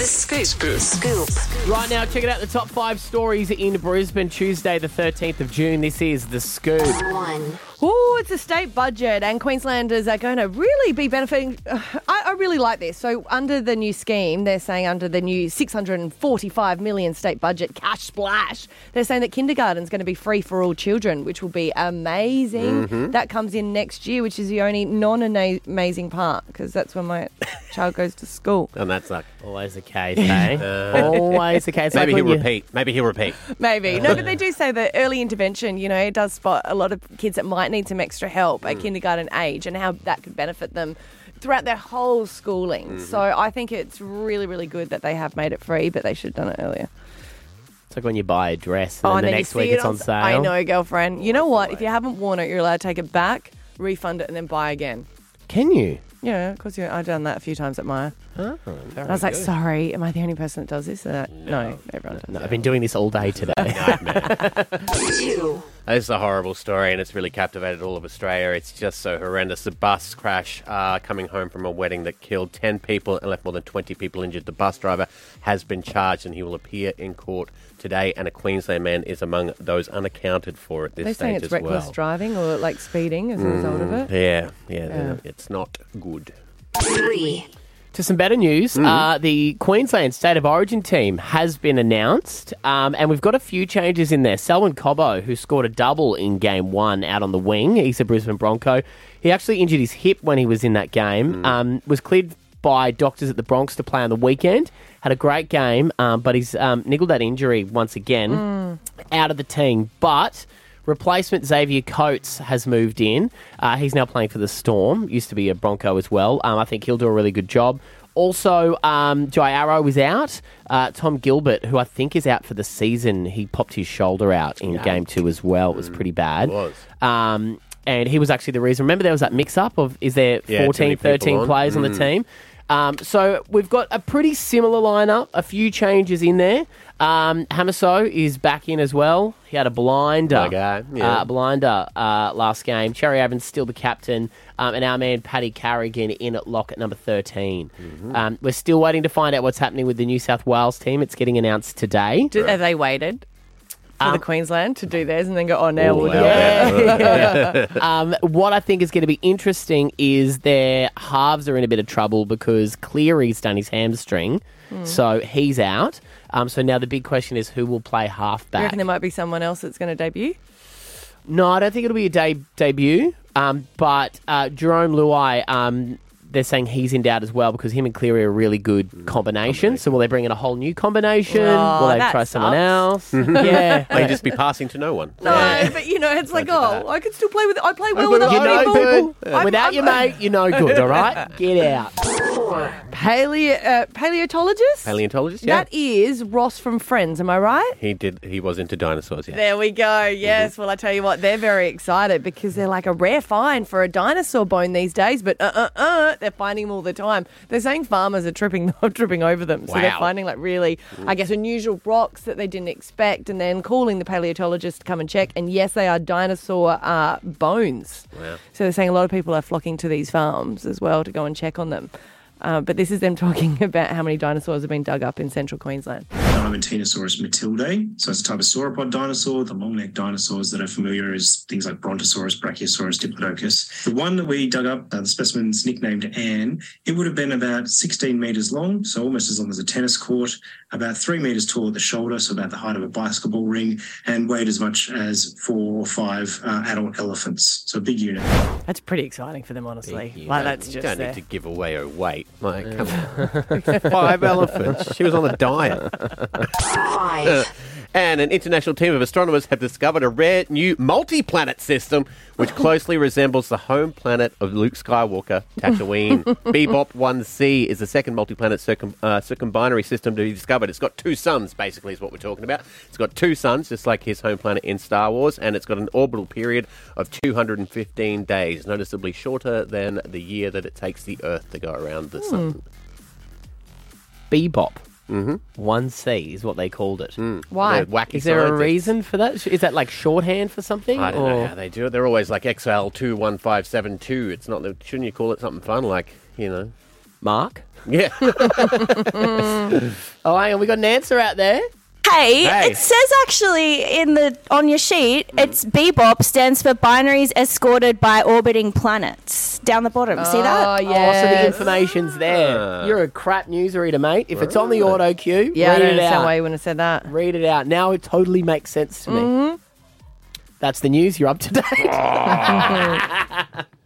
The Scoop. Scoop. Scoop. Right now, check it out the top five stories in Brisbane, Tuesday, the 13th of June. This is The Scoop. One. Oh, it's a state budget, and Queenslanders are going to really be benefiting. I, I really like this. So, under the new scheme, they're saying under the new 645 million state budget cash splash, they're saying that kindergarten's going to be free for all children, which will be amazing. Mm-hmm. That comes in next year, which is the only non-amazing part because that's when my child goes to school. And that's like, Always the case, eh? Uh, Always the case. maybe Like he'll when you- repeat. Maybe he'll repeat. Maybe. No, but they do say that early intervention, you know, it does spot a lot of kids that might need some extra help at mm. kindergarten age and how that could benefit them throughout their whole schooling. So I think it's really, really good that they have made it free, but they should have done it earlier. It's like when you buy a dress and Oh, then the then next week it it's on s- sale. I know, girlfriend. You know what? If you haven't worn it, you're allowed to take it back, refund it, and then buy again. Can you? Yeah, because I've done that a few times at Myer. Oh, I was like, sorry, am I the only person that does this? Uh, no, everyone does. no, I've been doing this all day today. Two. This is a horrible story, and it's really captivated all of Australia. It's just so horrendous. A bus crash uh, coming home from a wedding that killed 10 people and left more than 20 people injured. The bus driver has been charged, and he will appear in court today. And a Queensland man is among those unaccounted for at this They're saying stage it's as reckless well. driving or like speeding as a result of it. Yeah, yeah, Yeah. it's not good. Three. To some better news, uh, the Queensland State of Origin team has been announced, um, and we've got a few changes in there. Selwyn Cobbo, who scored a double in game one out on the wing, he's a Brisbane Bronco. He actually injured his hip when he was in that game, um, was cleared by doctors at the Bronx to play on the weekend. Had a great game, um, but he's um, niggled that injury once again out of the team. But replacement Xavier Coates has moved in. Uh, he's now playing for the Storm. Used to be a Bronco as well. Um, I think he'll do a really good job. Also, um, Jai Arrow is out. Uh, Tom Gilbert, who I think is out for the season, he popped his shoulder out in game two as well. It was pretty bad. was. Um, and he was actually the reason. Remember, there was that mix up of is there Yeah, too 14, many people 13 on. players on the team? Um, so we've got a pretty similar lineup, a few changes in there. Um, Hamiso is back in as well. He had a blinder, My guy, yeah. uh, blinder uh, last game. Cherry Evans still the captain, um, and our man Paddy Carrigan in at lock at number 13 Mm-hmm. Um, we're still waiting to find out what's happening with the New South Wales team. It's getting announced today. Do, have they waited for Um, the Queensland to do theirs and then go, oh, now we'll do it? yeah. Um, what I think is going to be interesting is their halves are in a bit of trouble because Cleary's done his hamstring, Hmm. so he's out. Um, so now the big question is who will play You halfback? reckon there might be someone else that's going to debut? No, I don't think it'll be a de- debut. Um, but uh, Jarome Luai, um, they're saying he's in doubt as well because him and Cleary are a really good combination. So will they bring in a whole new combination? Oh, will they that try someone else? yeah. May just be passing to no one. No, but you know, it's like, oh, that. I can still play with. I play well good with at other You it. know people. good. I'm- Without I'm- your mate, you know good, all right? Get out. Paleo, uh, paleontologist. Paleontologist, yeah. That is Ross from Friends. Am I right? He did. He was into dinosaurs. Yeah. There we go. Yes. Well, I tell you what, they're very excited because they're like a rare find for a dinosaur bone these days. But uh, uh, uh, they're finding them all the time. They're saying farmers are tripping, tripping over them. So they're Wow. finding like really, I guess, unusual rocks that they didn't expect, and then calling the paleontologist to come and check. And yes, they are dinosaur uh, bones. Wow. So they're saying a lot of people are flocking to these farms as well to go and check on them. Uh, but this is them talking about how many dinosaurs have been dug up in central Queensland. Diamantinosaurus matildae. So it's a type of sauropod dinosaur. The long-necked dinosaurs that are familiar is things like Brontosaurus, Brachiosaurus, Diplodocus. The one that we dug up, uh, the specimen's nicknamed Anne, it would have been about 16 metres long, so almost as long as a tennis court, about three metres tall at the shoulder, so about the height of a basketball ring, and weighed as much as four or five uh, adult elephants. So a big unit. That's pretty exciting for them, honestly. Like don't- that's you just don't there. need to give away her weight. Like, come on. Five elephants. She was on a diet. Five. And an international team of astronomers have discovered a rare new multi-planet system which closely resembles the home planet of Luke Skywalker, Tatooine. Bebop 1c is the second multi-planet circum, uh, circumbinary system to be discovered. It's got two suns, basically, is what we're talking about. It's got two suns, just like his home planet in Star Wars, and it's got an orbital period of 215 days, noticeably shorter than the year that it takes the Earth to go around the sun. Bebop. Mm-hmm. 1C is what they called it. Why? They're wacky Is there a scientists. reason for that? Is that like shorthand for something? I don't or- know how they do it. They're always like XL two one five seven two. It's not. Shouldn't you call it something fun like you know? Mark. Yeah. Oh, hang on, we got an answer out there. Hey, Hey. it says actually in the on your sheet, it's Bebop stands for binaries escorted by orbiting planets. Down the bottom, see Oh, that? Oh, yeah. so the yeah. information's there. Ah. You're a crap newsreader, mate. If it's on the auto cue, Yeah, I read don't it out. why you wouldn't have said that. Read it out. Now it totally makes sense to me. Mm-hmm. That's the news. You're up to date.